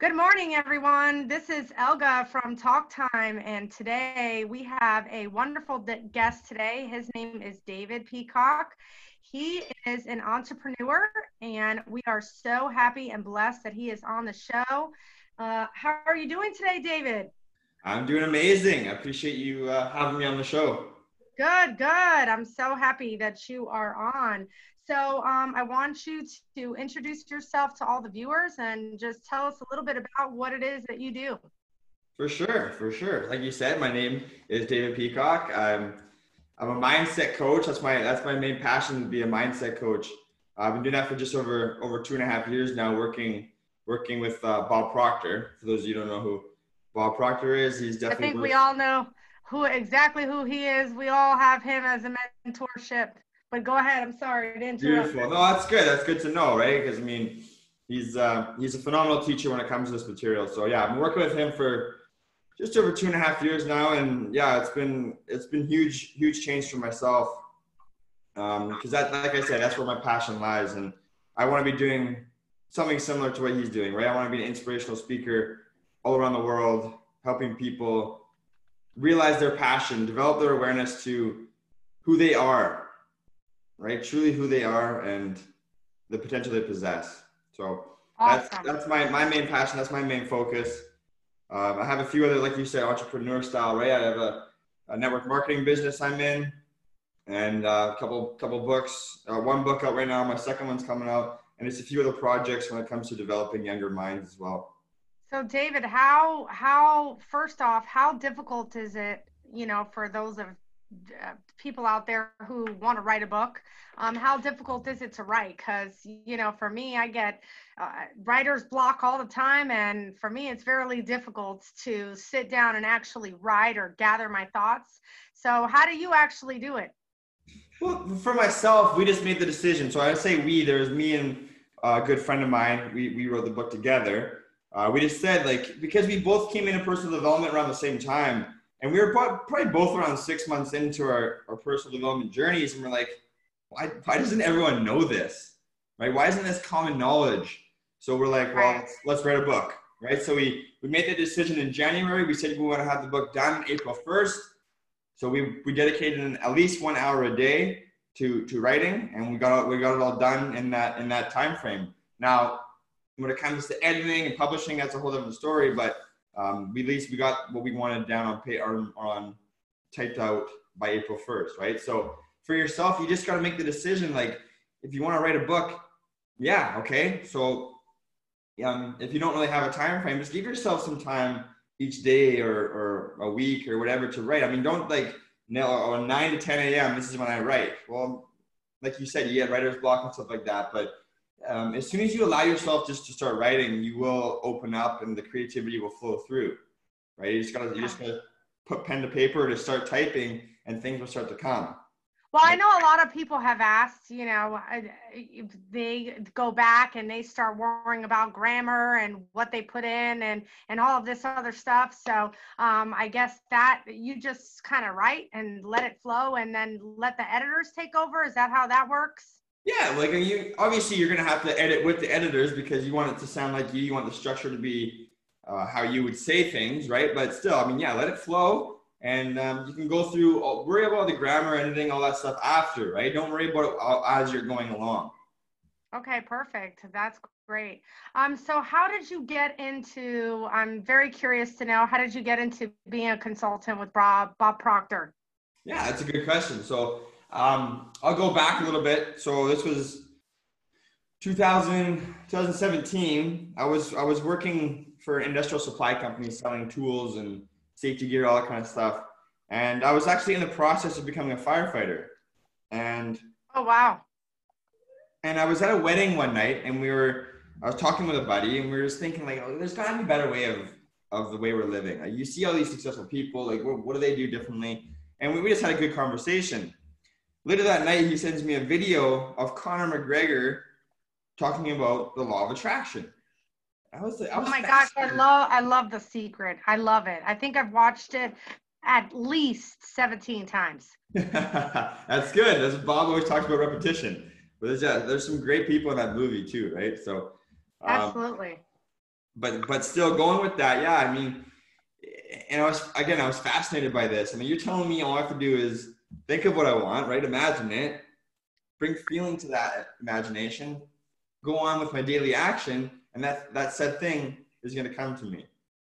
Good morning, everyone. This is Elga from Talk Time, and today we have a wonderful guest today. His name is David Peacock. He is an entrepreneur, and we are so happy and blessed that he is on the show. Uh, how are you doing today, David? I'm doing amazing. I appreciate you uh, having me on the show. Good, good. I'm so happy that you are on. So um, I want you to introduce yourself to all the viewers and just tell us a little bit about what it is that you do. For sure, for sure. Like you said, my name is David Peacock. I'm I'm a mindset coach. That's my that's my main passion to be a mindset coach. I've been doing that for just over over two and a half years now, working working with uh, Bob Proctor. For those of you who don't know who Bob Proctor is, he's definitely. I think we all know who exactly who he is. We all have him as a mentorship but go ahead. I'm sorry to interrupt. Beautiful. No, that's good. That's good to know, right? Because I mean, he's uh, he's a phenomenal teacher when it comes to this material. So yeah, I've been working with him for just over two and a half years now, and yeah, it's been it's been huge huge change for myself. Because um, that, like I said, that's where my passion lies, and I want to be doing something similar to what he's doing, right? I want to be an inspirational speaker all around the world, helping people realize their passion, develop their awareness to who they are, right? Truly who they are and the potential they possess. So awesome. that's that's my my main passion. That's my main focus. Um, I have a few other, like you said, entrepreneur style, right? I have a, a network marketing business I'm in, and uh, a couple couple books. Uh, one book out right now. My second one's coming out, and it's a few other projects when it comes to developing younger minds as well. So, David, how how first off, how difficult is it, you know, for those of uh, people out there who want to write a book um, how difficult is it to write? Because you know for me i get uh, writer's block all the time and for me it's very difficult to sit down and actually write or gather my thoughts. So how do you actually do it? Well for myself we just made the decision. So i say we there's me and a good friend of mine we, we wrote the book together. Uh, we just said like because we both came into personal development around the same time and we were probably both around six months into our, our personal development journeys. And we're like, why, why doesn't everyone know this? Right? Why isn't this common knowledge? So we're like, well, let's, let's write a book. Right. So we, we made the decision in January. We said we want to have the book done April 1st. So we, we dedicated an, at least one hour a day to, to writing and we got, we got it all done in that, in that time frame. Now, when it comes to editing and publishing, that's a whole different story. But um, we at least we got what we wanted down on pay on, on typed out by April 1st, right? So for yourself, you just got to make the decision. Like, if you want to write a book, yeah, okay. So um, if you don't really have a time frame, just give yourself some time each day or, or a week or whatever to write. I mean, don't like no, oh, 9 to 10 a.m. This is when I write. Well, like you said, you get writer's block and stuff like that. But um, as soon as you allow yourself just to start writing, you will open up and the creativity will flow through, right? You just gotta, you just gotta put pen to paper to start typing and things will start to come. Well, I know a lot of people have asked, you know, they go back and they start worrying about grammar and what they put in and and all of this other stuff. So um, I guess that you just kind of write and let it flow, and then let the editors take over. Is that how that works? Yeah, like you obviously you're gonna have to edit with the editors because you want it to sound like you. You want the structure to be uh, how you would say things, right? But still, I mean, yeah, let it flow, and um, you can go through. All, worry about the grammar, editing, all that stuff after, right? Don't worry about it as you're going along. Okay, perfect. That's great. Um, so how did you get into? I'm very curious to know how did you get into being a consultant with Bob Bob Proctor? Yeah, that's a good question. So um, I'll go back a little bit. So this was 2000, 2017. I was I was working for an industrial supply company selling tools and safety gear, all that kind of stuff. And I was actually in the process of becoming a firefighter. And oh wow. And I was at a wedding one night and we were I was talking with a buddy and we were just thinking like oh, there's gotta be a better way of of the way we're living. Like, you see all these successful people, like what, what do they do differently? And we, we just had a good conversation. Later that night, he sends me a video of Conor McGregor talking about the law of attraction. I was, I was oh my gosh, I love, I love The Secret. I love it. I think I've watched it at least 17 times. That's good. That's Bob always talks about repetition. But there's, yeah, there's some great people in that movie too, right? So, um, absolutely. but but still going with that, yeah. I mean, and I was again, I was fascinated by this. I mean, you're telling me all I have to do is think of what I want, right? Imagine it, bring feeling to that imagination, go on with my daily action, and that that said thing is going to come to me.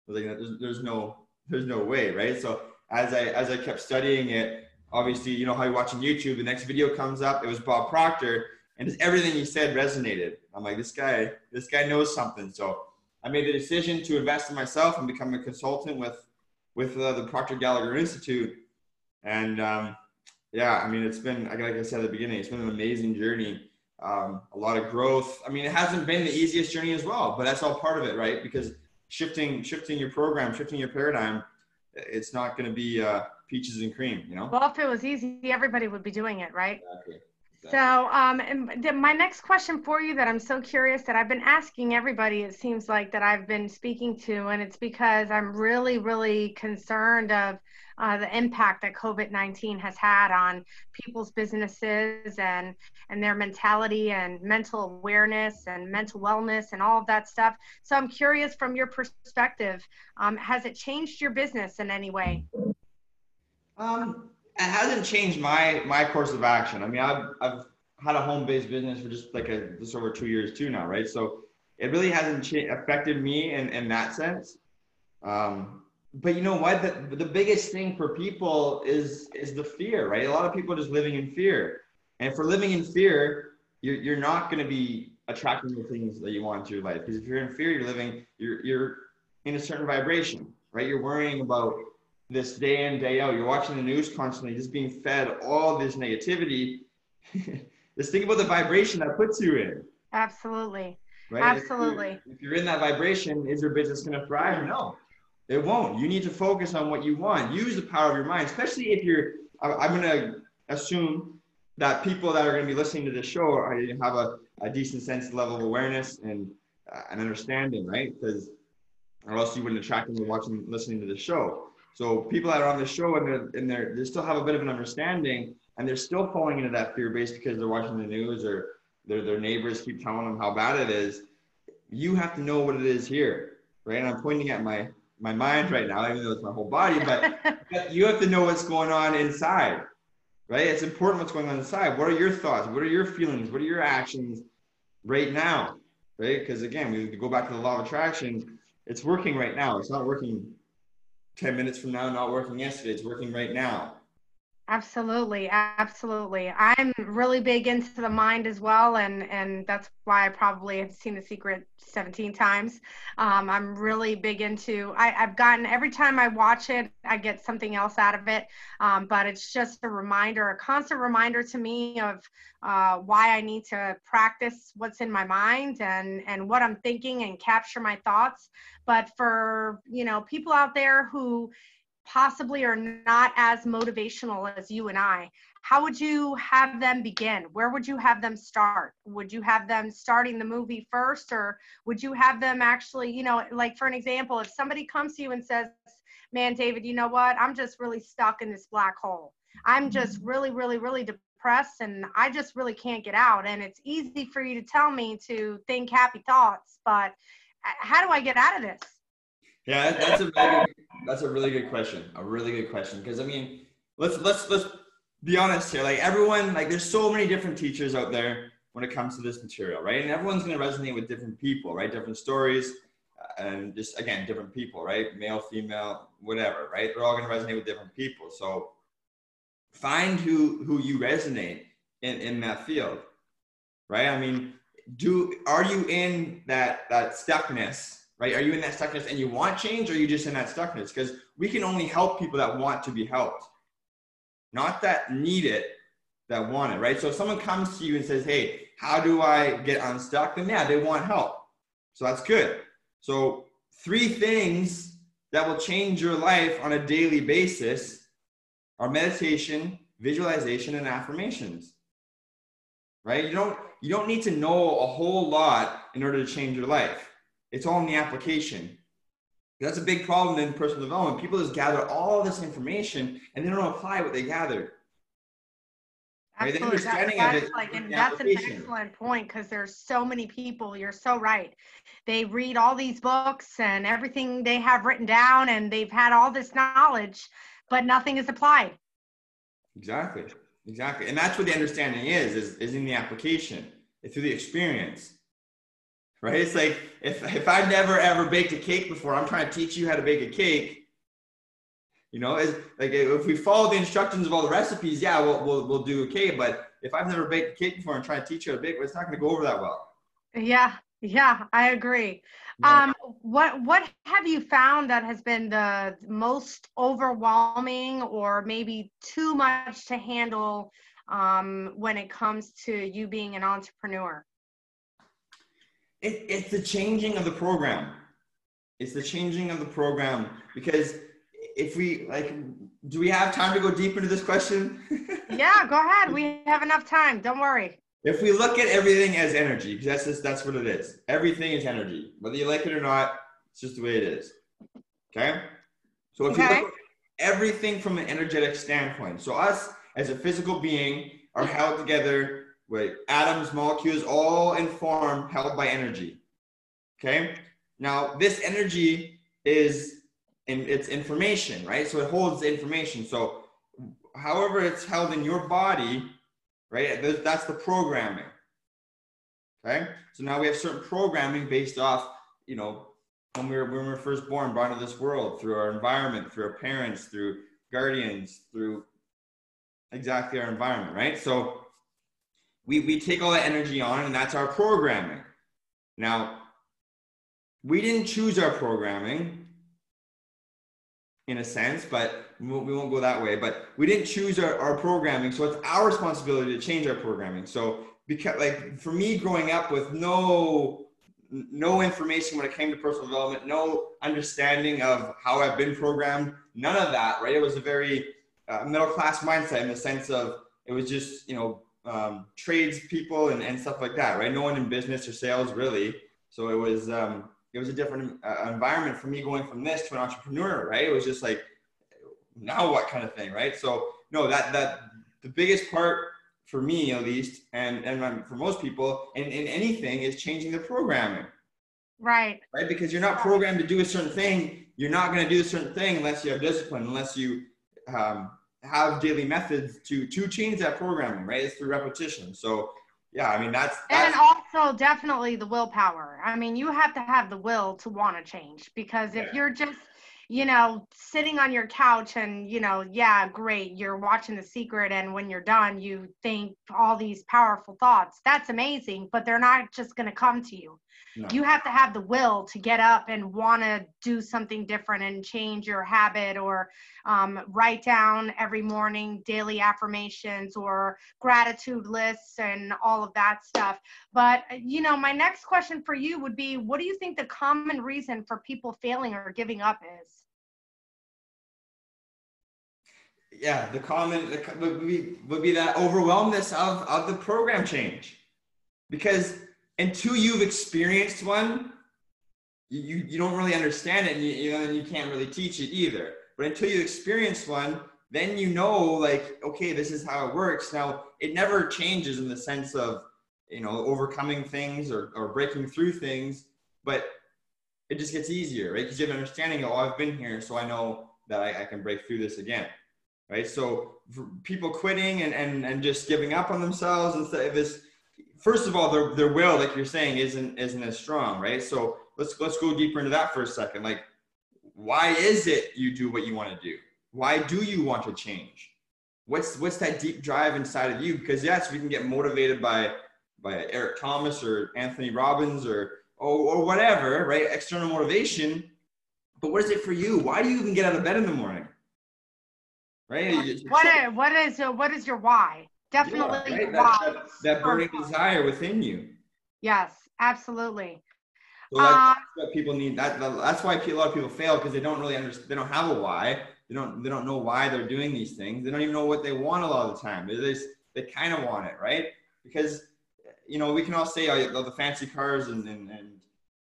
There's, there's no there's no way, right? So as I as I kept studying it, obviously, you know how you're watching YouTube, the next video comes up. It was Bob Proctor, and just everything he said resonated. I'm like, this guy, this guy knows something. So I made the decision to invest in myself and become a consultant with with uh, the Proctor Gallagher Institute. And um, yeah, I mean, it's been like I said at the beginning, it's been an amazing journey. Um, a lot of growth. I mean, it hasn't been the easiest journey as well, but that's all part of it, right? Because shifting shifting your program, shifting your paradigm, it's not going to be uh, peaches and cream, you know. Well, if it was easy, everybody would be doing it, right? Exactly. So, um, my next question for you that I'm so curious that I've been asking everybody, it seems like that I've been speaking to, and it's because I'm really, really concerned of uh, the impact that COVID-19 has had on people's businesses and and their mentality and mental awareness and mental wellness and all of that stuff. So I'm curious from your perspective, um, has it changed your business in any way? Um, it hasn't changed my my course of action. I mean, I've I've had a home based business for just like a just over two years too now, right? So it really hasn't cha- affected me in in that sense. Um, but you know what? The, the biggest thing for people is is the fear, right? A lot of people are just living in fear, and for living in fear, you're you're not going to be attracting the things that you want to your life because if you're in fear, you're living you're you're in a certain vibration, right? You're worrying about this day in day out. You're watching the news constantly just being fed all this negativity. Just think about the vibration that puts you in. Absolutely. Right? Absolutely. if you're, if you're in that vibration is your business going to thrive? No. It won't. You need to focus on what you want. Use the power of your mind especially if you're i'm going to assume that people that are going to be listening to this show are, have a, a decent sense level of awareness and uh, an understanding right? Because or else you wouldn't attract them to watching listening to the show so people that are on the show and they're, and they're, they still have a bit of an understanding and they're still falling into that fear base because they're watching the news or their, their neighbors keep telling them how bad it is. You have to know what it is here, right? And I'm pointing at my, my mind right now, even though it's my whole body, but, but you have to know what's going on inside, right? It's important what's going on inside. What are your thoughts? What are your feelings? What are your actions right now, right? Because again, we go back to the law of attraction. It's working right now. It's not working 10 minutes from now not working yesterday it's working right now absolutely absolutely. I'm really big into the mind as well and and that's why i probably have seen the secret 17 times. Um, i'm really big into I, have gotten every time i watch it i get something else out of it. Um, but it's just a reminder a constant reminder to me of uh, why i need to practice what's in my mind and and what i'm thinking and capture my thoughts. But for you know people out there who possibly are not as motivational as you and I, how would you have them begin? Where would you have them start? Would you have them starting the movie first, or would you have them actually, you know, like for an example, if somebody comes to you and says, Man, David, you know what? I'm just really stuck in this black hole. I'm just mm-hmm. really, really, really depressed and I just really can't get out. And it's easy for you to tell me to think happy thoughts, but how do I get out of this? Yeah, that's a really good, that's a really good question. A really good question because I mean, let's let's let's be honest here. Like everyone, like there's so many different teachers out there when it comes to this material, right? And everyone's going to resonate with different people, right? Different stories, uh, and just again, different people, right? Male, female, whatever, right? They're all going to resonate with different people. So find who who you resonate in in that field, right? I mean, do are you in that that stuckness? Right? Are you in that stuckness and you want change or are you just in that stuckness? Because we can only help people that want to be helped, not that need it, that want it, right? So if someone comes to you and says, hey, how do I get unstuck? Then yeah, they want help. So that's good. So three things that will change your life on a daily basis are meditation, visualization, and affirmations. Right? You don't you don't need to know a whole lot in order to change your life. It's all in the application. That's a big problem in personal development. People just gather all this information and they don't apply what they gathered. Absolutely. Right? The understanding that, of it. Like, and that's an excellent point because there's so many people. You're so right. They read all these books and everything they have written down, and they've had all this knowledge, but nothing is applied. Exactly. Exactly. And that's what the understanding is, is, is in the application, through the experience. Right? It's like if if I've never ever baked a cake before, I'm trying to teach you how to bake a cake you know, is like if we follow the instructions of all the recipes, yeah, we'll, we'll, we'll do okay. But if I've never baked a cake before and try to teach you how to bake, it's not going to go over that well. Yeah, yeah, I agree. Yeah. Um, what what have you found that has been the most overwhelming, or maybe too much to handle um, when it comes to you being an entrepreneur? It, it's the changing of the program. It's the changing of the program because if we like, do we have time to go deep into this question? yeah, go ahead. We have enough time. Don't worry. If we look at everything as energy, because that's just, that's what it is. Everything is energy, whether you like it or not. It's just the way it is. Okay. So if okay. you look at everything from an energetic standpoint, so us as a physical being are held together with atoms, molecules, all in form held by energy. Okay. Now this energy is in its information, right? So it holds information. So however it's held in your body, right? That's the programming. Okay. So now we have certain programming based off, you know, when we were when we were first born, brought into this world through our environment, through our parents, through guardians, through exactly our environment, right? So we we take all that energy on, and that's our programming. Now, we didn't choose our programming in a sense, but we won't go that way. But we didn't choose our, our programming, so it's our responsibility to change our programming. So because like for me growing up with no no information when it came to personal development, no understanding of how I've been programmed, none of that, right? It was a very uh, middle class mindset in the sense of it was just, you know, um, trades people and, and stuff like that, right? No one in business or sales really. So it was, um, it was a different uh, environment for me going from this to an entrepreneur, right? It was just like, now what kind of thing, right? So no, that that the biggest part for me at least, and and for most people, in, in anything is changing the programming. Right. Right, because you're not programmed to do a certain thing. You're not going to do a certain thing unless you have discipline, unless you um, have daily methods to to change that programming. Right, it's through repetition. So yeah, I mean that's, that's, and also definitely the willpower. I mean, you have to have the will to want to change because if yeah. you're just you know sitting on your couch and you know yeah great you're watching the secret and when you're done you think all these powerful thoughts that's amazing but they're not just going to come to you no. You have to have the will to get up and want to do something different and change your habit or um, write down every morning daily affirmations or gratitude lists and all of that stuff. But, you know, my next question for you would be what do you think the common reason for people failing or giving up is? yeah the common would be would be that overwhelmness of of the program change because until you've experienced one, you, you don't really understand it and you, you know, and you can't really teach it either. But until you experience one, then you know like, okay, this is how it works. Now it never changes in the sense of, you know, overcoming things or, or breaking through things, but it just gets easier, right? Because you have an understanding of, oh, I've been here, so I know that I, I can break through this again, right? So people quitting and, and, and just giving up on themselves instead of this, first of all, their, their will, like you're saying, isn't isn't as strong, right? So let's let's go deeper into that for a second. Like, why is it you do what you want to do? Why do you want to change? What's what's that deep drive inside of you? Because yes, we can get motivated by by Eric Thomas or Anthony Robbins or or, or whatever, right? External motivation. But what is it for you? Why do you even get out of bed in the morning? Right? What, what is what is your why? Definitely yeah, right? that, that, burning desire within you. Yes, absolutely. So that's, uh, what people need. That, that's why a lot of people fail because they don't really understand. They don't have a why. They don't. They don't know why they're doing these things. They don't even know what they want a lot of the time. They just they kind of want it, right? Because you know we can all say oh, the fancy cars and, and and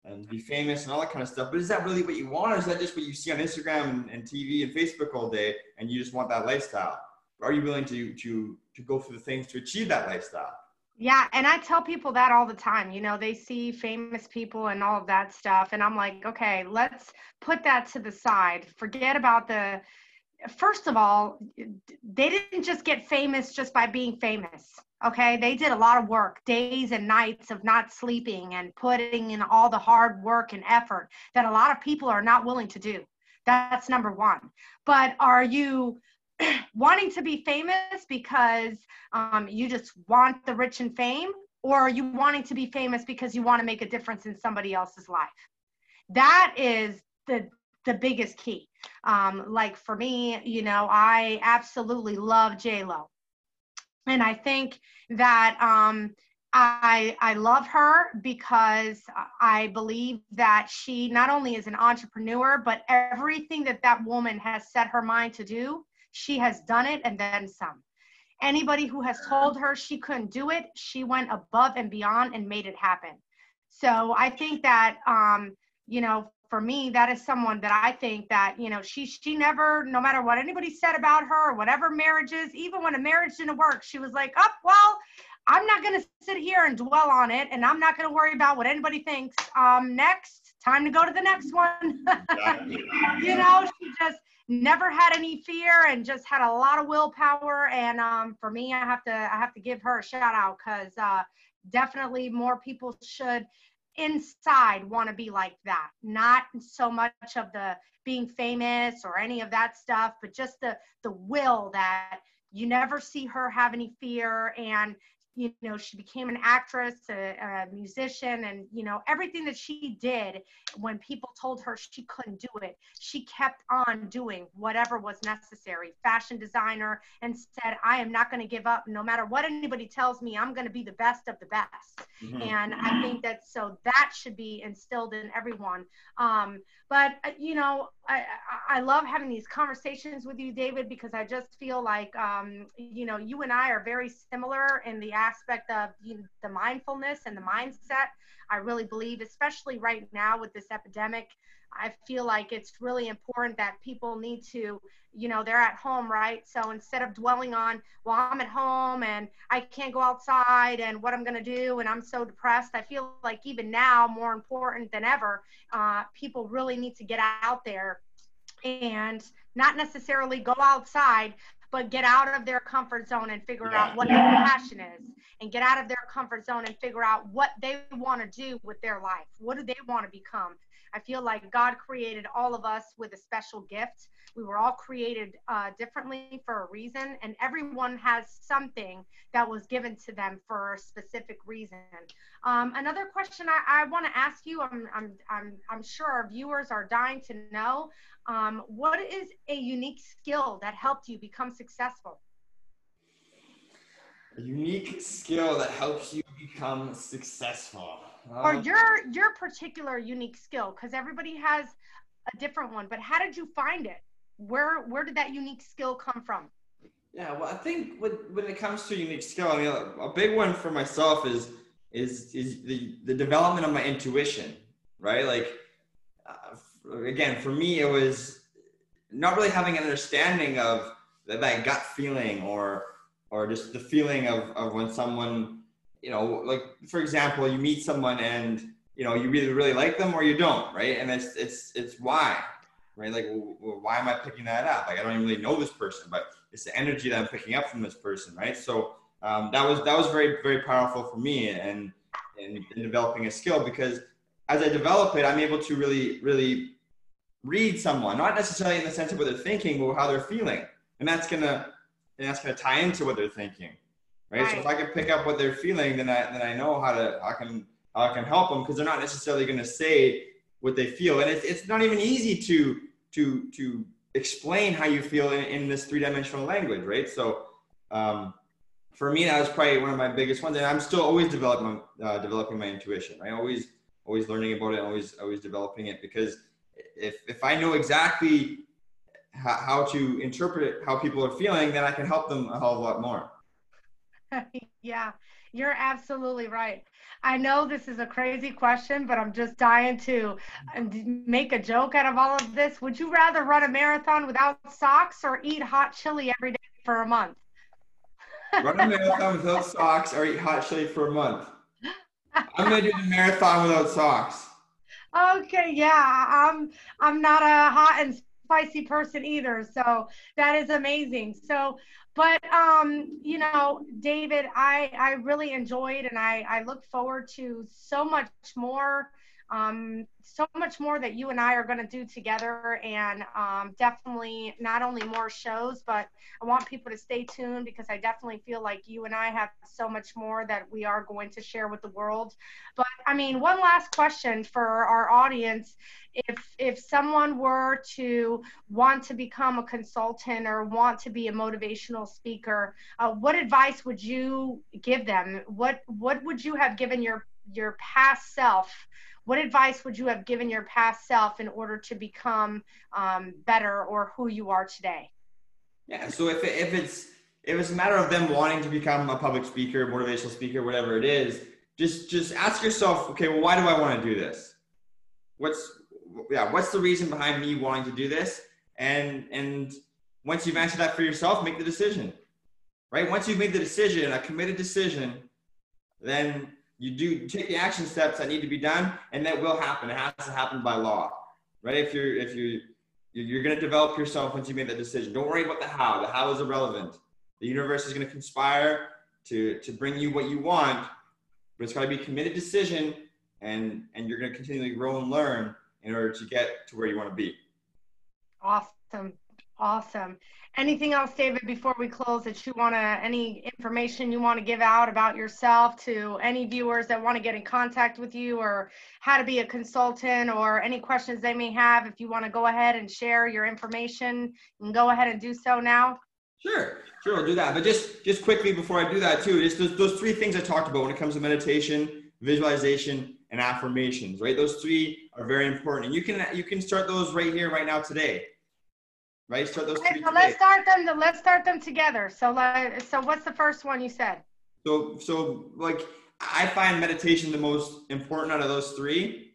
and be famous and all that kind of stuff. But is that really what you want, or is that just what you see on Instagram and, and TV and Facebook all day, and you just want that lifestyle? Are you willing to to to go through the things to achieve that lifestyle? Yeah, and I tell people that all the time. You know, they see famous people and all of that stuff, and I'm like, okay, let's put that to the side. Forget about the. First of all, they didn't just get famous just by being famous. Okay, they did a lot of work, days and nights of not sleeping and putting in all the hard work and effort that a lot of people are not willing to do. That's number one. But are you wanting to be famous because um, you just want the rich and fame, or are you wanting to be famous because you want to make a difference in somebody else's life? That is the the biggest key. Um, like for me, you know, I absolutely love J Lo, and I think that um, I I love her because I believe that she not only is an entrepreneur, but everything that that woman has set her mind to do, she has done it and then some. Anybody who has told her she couldn't do it, she went above and beyond and made it happen. So I think that um, you know, for me, that is someone that I think that, you know, she she never, no matter what anybody said about her or whatever marriages, even when a marriage didn't work, she was like, oh, well, I'm not going to sit here and dwell on it, and I'm not going to worry about what anybody thinks. Um, next, time to go to the next one. you know, she just never had any fear and just had a lot of willpower. And um, for me, I have to I have to give her a shout out because uh, definitely more people should inside want to be like that not so much of the being famous or any of that stuff but just the the will that you never see her have any fear and you know she became an actress a, a, musician and you know everything that she did when people told her she couldn't do it she kept on doing whatever was necessary. Fashion designer and said i am not going to give up. No matter what anybody tells me i'm going to be the best of the best. Mm-hmm. and i think that so that should be instilled in everyone. Um, but uh, you know I, I love having these conversations with you david because i just feel like um, you know you and i are very similar in the aspect of you know, the mindfulness and the mindset. I really believe, especially right now with this epidemic, I feel like it's really important that people need to, you know, they're at home, right? So instead of dwelling on, well, I'm at home and I can't go outside and what I'm going to do and I'm so depressed, I feel like even now, more important than ever, uh, people really need to get out there and not necessarily go outside, but get out of their comfort zone and figure yeah. out what their passion is and get out of their comfort zone and figure out what they want to do with their life. What do they want to become? I feel like God created all of us with a special gift. We were all created uh, differently for a reason, and everyone has something that was given to them for a specific reason. Um, another question I, I want to ask you, I'm, I'm, I'm, I'm sure our viewers are dying to know um, what is a unique skill that helped you become successful? A unique skill that helps you become successful. Uh, or your your particular unique skill, because everybody has a different one. But how did you find it? Where where did that unique skill come from? Yeah, well, I think when, when it comes to unique skill, I mean, a, a big one for myself is is is the the development of my intuition, right? Like again, for me, it was not really having an understanding of that, that gut feeling or or just the feeling of, of when someone, you know, like for example, you meet someone and you know you either really like them or you don't, right? And it's it's it's why, right? Like, well, why am I picking that up? Like, I don't even really know this person, but it's the energy that I'm picking up from this person, right? So um, that was that was very very powerful for me and in developing a skill because as I develop it, I'm able to really, really read someone, not necessarily in the sense of what they're thinking, but how they're feeling. And that's gonna and that's gonna tie into what they're thinking. Right? right. So if I can pick up what they're feeling, then I then I know how to I can how I can help them because they're not necessarily gonna say what they feel. And it's it's not even easy to to to explain how you feel in, in this three-dimensional language, right? So um, for me, that was probably one of my biggest ones, and I'm still always developing uh, developing my intuition. I right? always always learning about it, always always developing it because if if I know exactly how, how to interpret how people are feeling, then I can help them a hell of a lot more. yeah, you're absolutely right. I know this is a crazy question, but I'm just dying to um, make a joke out of all of this. Would you rather run a marathon without socks or eat hot chili every day? for a month. Run a marathon without socks or eat hot chili for a month. I'm gonna do the marathon without socks. Okay, yeah, I'm I'm not a hot and spicy person either, so that is amazing. So, but um, you know, David, I I really enjoyed and I I look forward to so much more um, so much more that you and I are going to do together, and um, definitely not only more shows, but I want people to stay tuned because I definitely feel like you and I have so much more that we are going to share with the world. But I mean, one last question for our audience: if if someone were to want to become a consultant or want to be a motivational speaker, uh, what advice would you give them? What what would you have given your your past self? What advice would you have given your past self in order to become um, better or who you are today? Yeah. So if, it, if it's if it's a matter of them wanting to become a public speaker, motivational speaker, whatever it is, just just ask yourself, okay, well, why do I want to do this? What's yeah, what's the reason behind me wanting to do this? And and once you've answered that for yourself, make the decision. Right? Once you've made the decision, a committed decision, then you do take the action steps that need to be done, and that will happen. It has to happen by law, right? If you're if you you're going to develop yourself once you make that decision. Don't worry about the how. The how is irrelevant. The universe is going to conspire to to bring you what you want, but it's got to be a committed decision, and and you're going to continually grow and learn in order to get to where you want to be. Awesome, awesome. Anything else, David, before we close that you want to, any information you want to give out about yourself to any viewers that want to get in contact with you or how to be a consultant or any questions they may have? If you want to go ahead and share your information, you can go ahead and do so now. Sure, sure, I'll do that. But just just quickly before I do that too, just those, those three things I talked about when it comes to meditation, visualization, and affirmations, right? Those three are very important. And you can you can start those right here, right now, today right? Start those okay, so let's start them. To, let's start them together. So, let, so what's the first one you said? So, so like I find meditation the most important out of those three,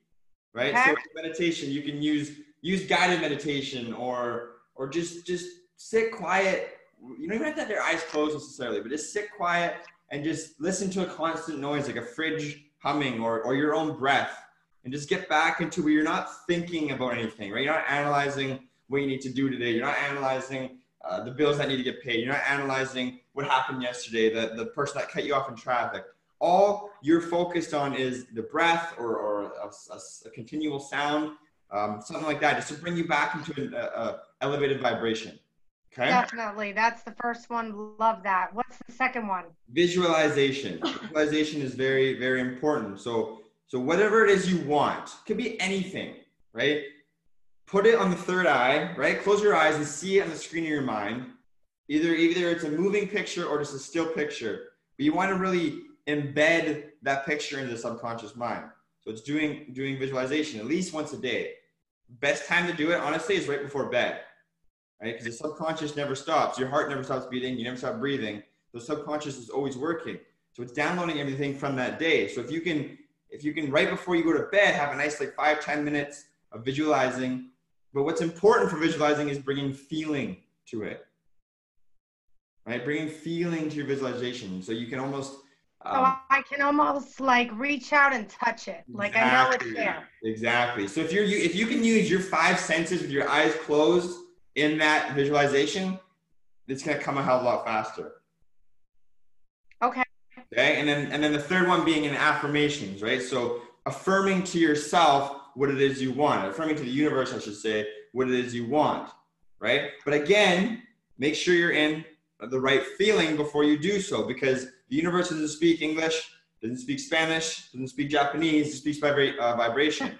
right? Okay. So meditation, you can use use guided meditation or or just just sit quiet. You don't even have to have your eyes closed necessarily, but just sit quiet and just listen to a constant noise like a fridge humming or or your own breath, and just get back into where you're not thinking about anything, right? You're not analyzing what you need to do today. You're not analyzing uh, the bills that need to get paid. You're not analyzing what happened yesterday, the, the person that cut you off in traffic. All you're focused on is the breath or, or a, a, a continual sound, um, something like that, just to bring you back into an elevated vibration. Okay. Definitely. That's the first one. Love that. What's the second one? Visualization. Visualization is very, very important. So, so whatever it is you want, could be anything, right? Put it on the third eye, right? Close your eyes and see it on the screen of your mind. Either either it's a moving picture or just a still picture. But you want to really embed that picture into the subconscious mind. So it's doing doing visualization at least once a day. Best time to do it, honestly, is right before bed, right? Because the subconscious never stops. Your heart never stops beating. You never stop breathing. The subconscious is always working. So it's downloading everything from that day. So if you can, if you can right before you go to bed, have a nice like five ten minutes of visualizing but what's important for visualizing is bringing feeling to it, right? Bringing feeling to your visualization. So you can almost. Um, so I can almost like reach out and touch it. Like exactly, I know it's there. Exactly. So if you're, you, if you can use your five senses with your eyes closed in that visualization, it's going to come a hell of a lot faster. Okay. Okay. And then, and then the third one being in affirmations, right? So affirming to yourself what it is you want, affirming to the universe, I should say, what it is you want, right? But again, make sure you're in the right feeling before you do so because the universe doesn't speak English, doesn't speak Spanish, doesn't speak Japanese, it speaks vibra- uh, vibration,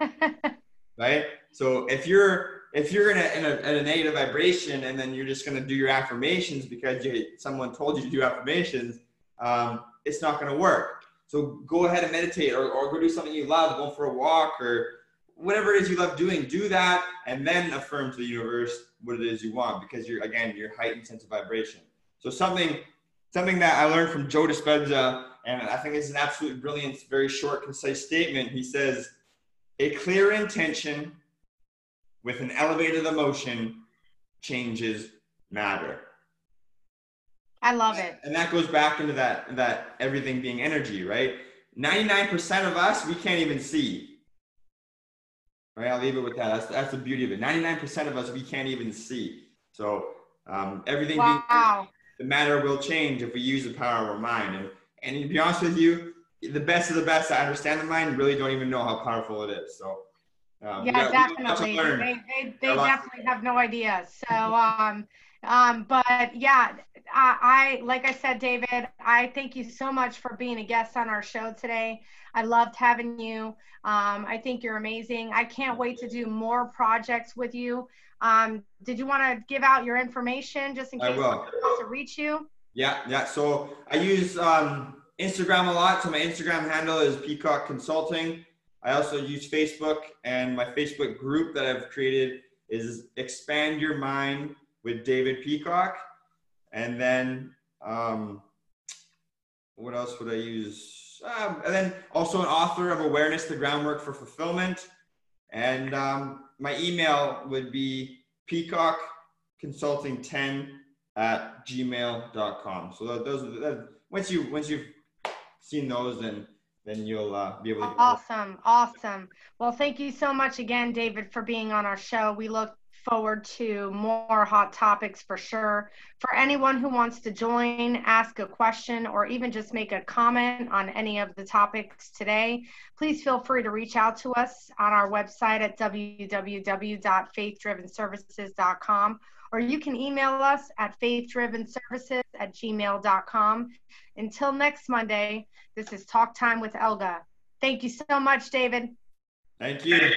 right? So if you're if you're in a, in, a, in a negative vibration and then you're just going to do your affirmations because you, someone told you to do affirmations, um, it's not going to work. So go ahead and meditate or, or go do something you love, go for a walk or whatever it is you love doing, do that and then affirm to the universe what it is you want because you're again your heightened sense of vibration. So something something that I learned from Joe Dispenza, and I think it's an absolutely brilliant, very short, concise statement. He says, a clear intention with an elevated emotion changes matter. I love it. And that goes back into that that everything being energy, right? 99% of us we can't even see. Right? I'll leave it with that. That's that's the beauty of it. 99% of us we can't even see. So um, everything wow. the matter will change if we use the power of our mind. And and to be honest with you, the best of the best I understand the mind really don't even know how powerful it is. So um, yeah, definitely. They, they, they definitely have no idea. So, um, um, but yeah, I, I, like I said, David, I thank you so much for being a guest on our show today. I loved having you. Um, I think you're amazing. I can't wait to do more projects with you. Um, did you want to give out your information just in case someone wants to reach you? Yeah, yeah. So I use um, Instagram a lot. So my Instagram handle is Peacock Consulting. I also use Facebook, and my Facebook group that I've created is Expand Your Mind with David Peacock. And then, um, what else would I use? Um, and then also an author of Awareness, the Groundwork for Fulfillment. And um, my email would be Peacock Consulting 10 at gmail.com. So those are the, once you once you've seen those, then then you'll uh, be able to. Awesome, awesome. Well, thank you so much again, David, for being on our show. We look forward to more hot topics for sure. For anyone who wants to join, ask a question, or even just make a comment on any of the topics today, please feel free to reach out to us on our website at www.faithdrivenservices.com or you can email us at faithdrivenservices at gmail.com. Until next Monday, this is Talk Time with Elga. Thank you so much, David. Thank you.